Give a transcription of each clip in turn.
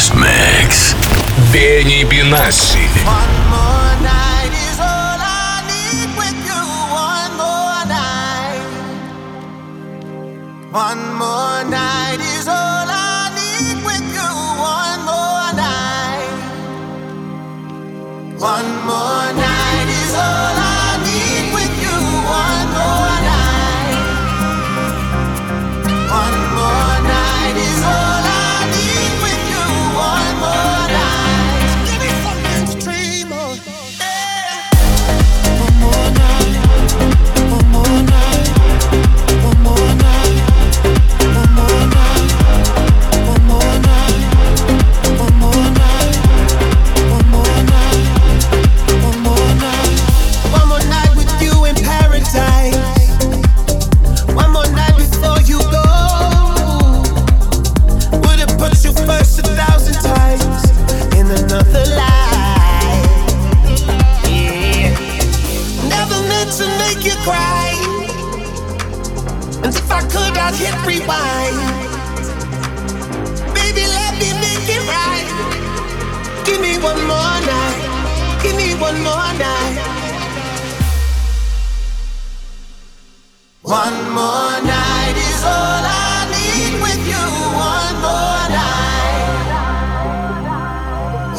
Best Mix. Бенни Бенасси. One more night is all I need with you. One more night. One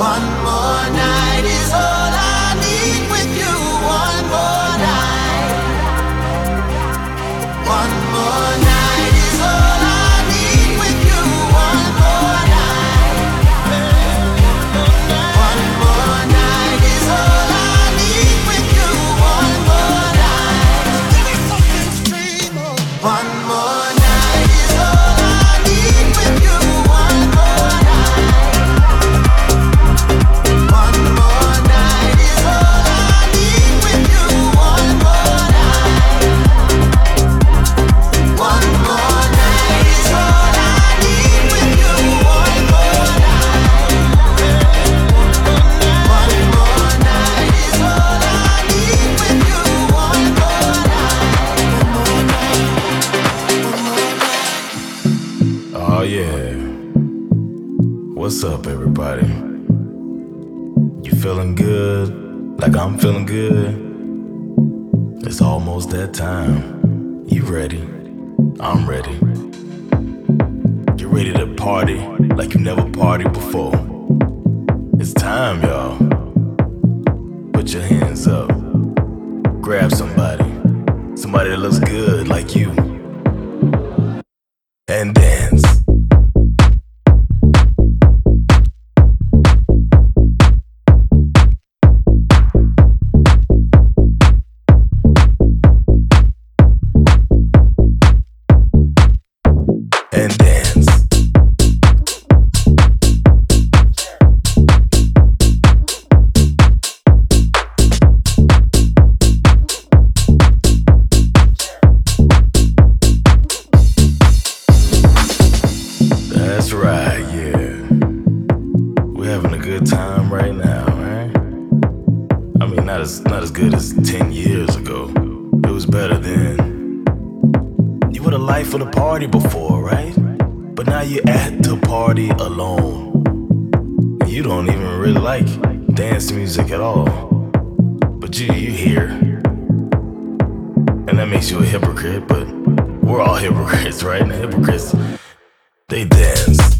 One more night is all. for the party before, right? But now you're at the party alone. And you don't even really like dance music at all. But you, you here. And that makes you a hypocrite, but we're all hypocrites, right? And hypocrites, they dance.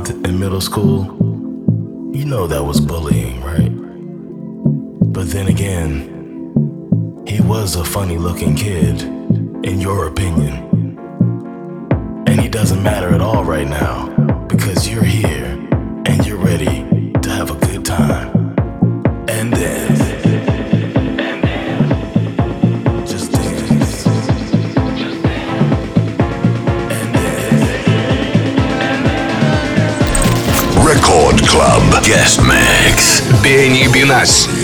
With in middle school? You know that was bullying, right? But then again, he was a funny looking kid, in your opinion. And he doesn't matter at all right now because you're here guest mix. Benny Benassi.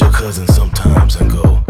your cousin sometimes and go.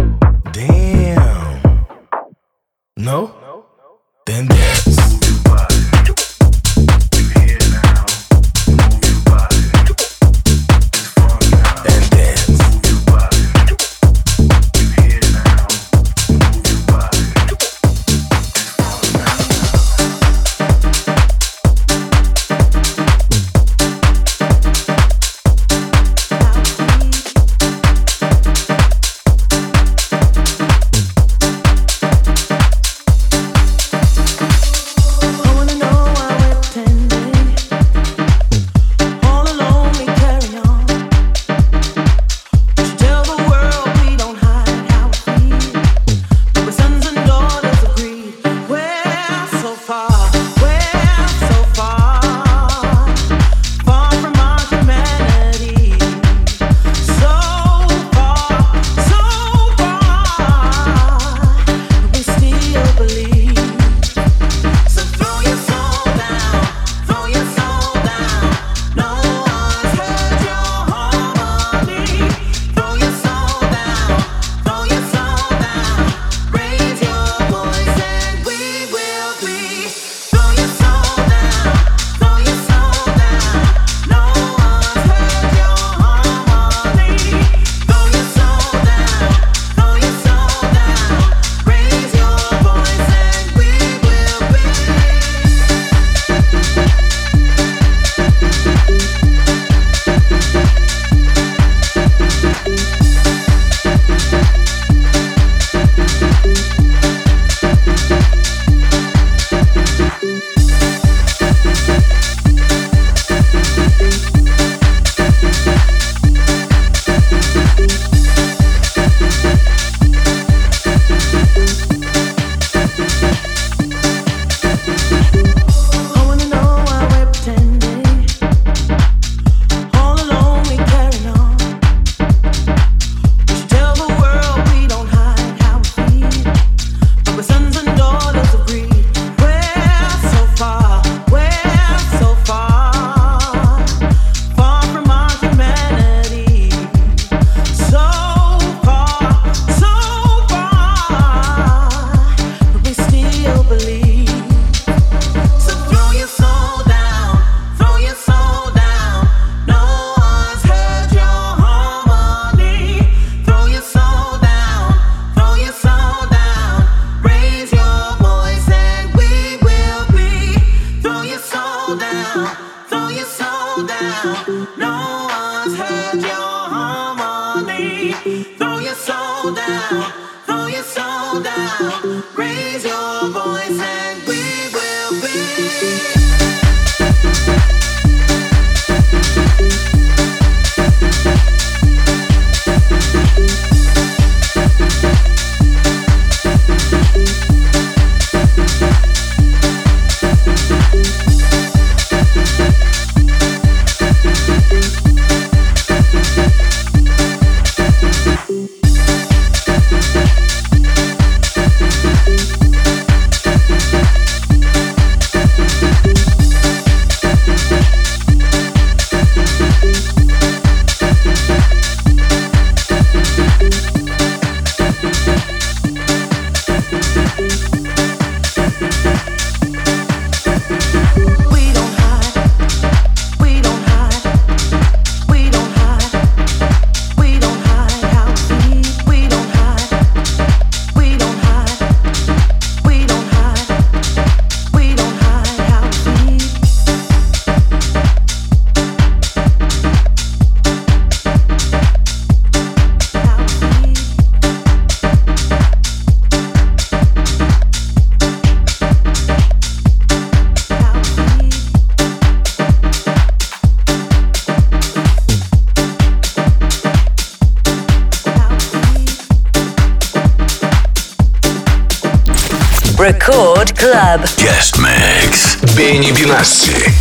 Guest Mix. Benny Benassi.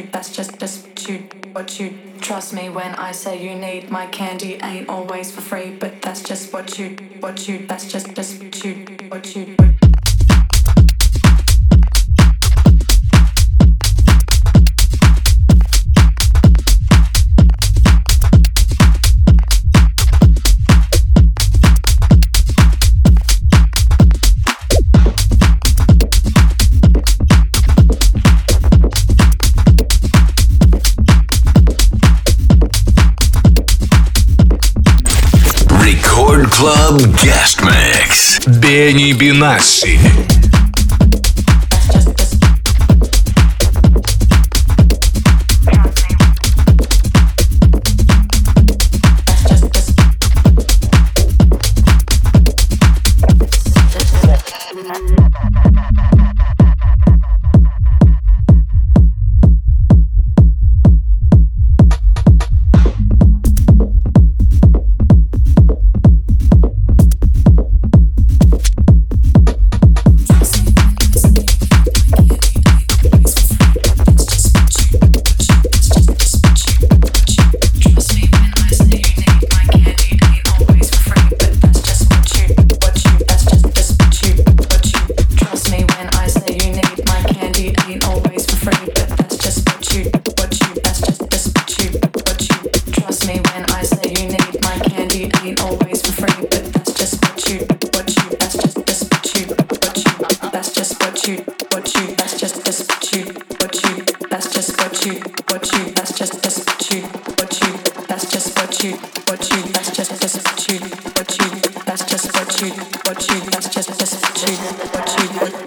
That's just just what you, what you. Trust me when I say you need my candy ain't always for free, but that's just what you, what you, that's just just you, what you. Guest Mix. Бенни Бинасси. what you that's just listen you, what you.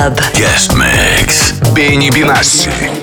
Club. Guest Mix. Бенни Бенасси.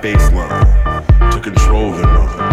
Bass line to control their minds.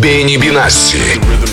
Бенни Бенасси.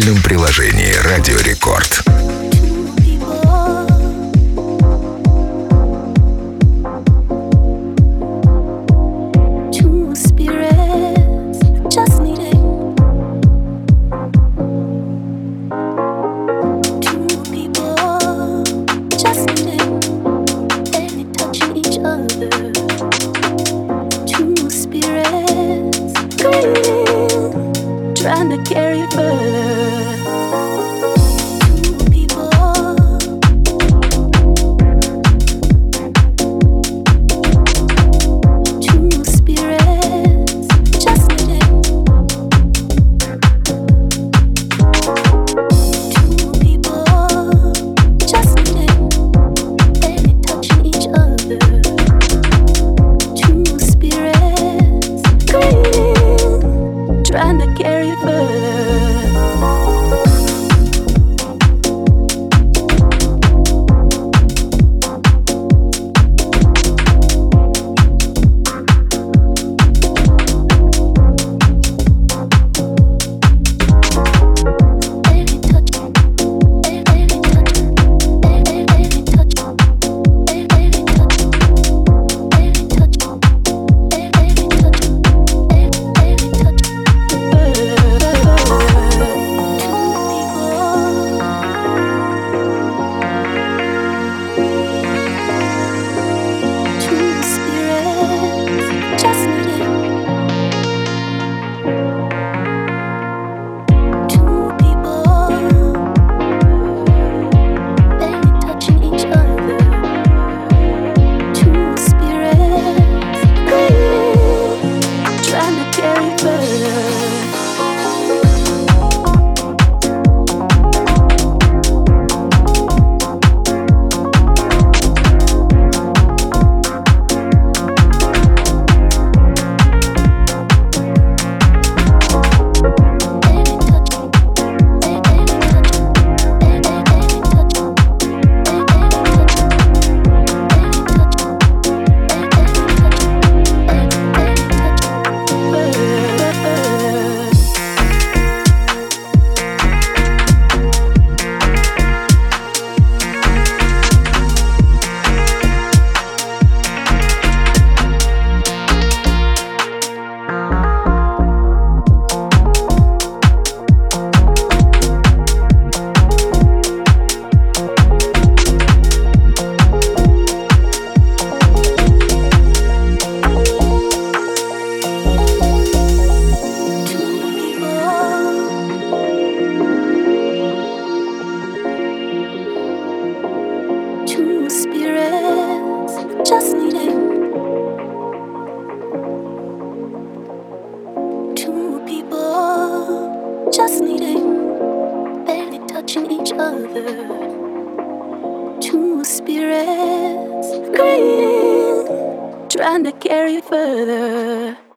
Trying to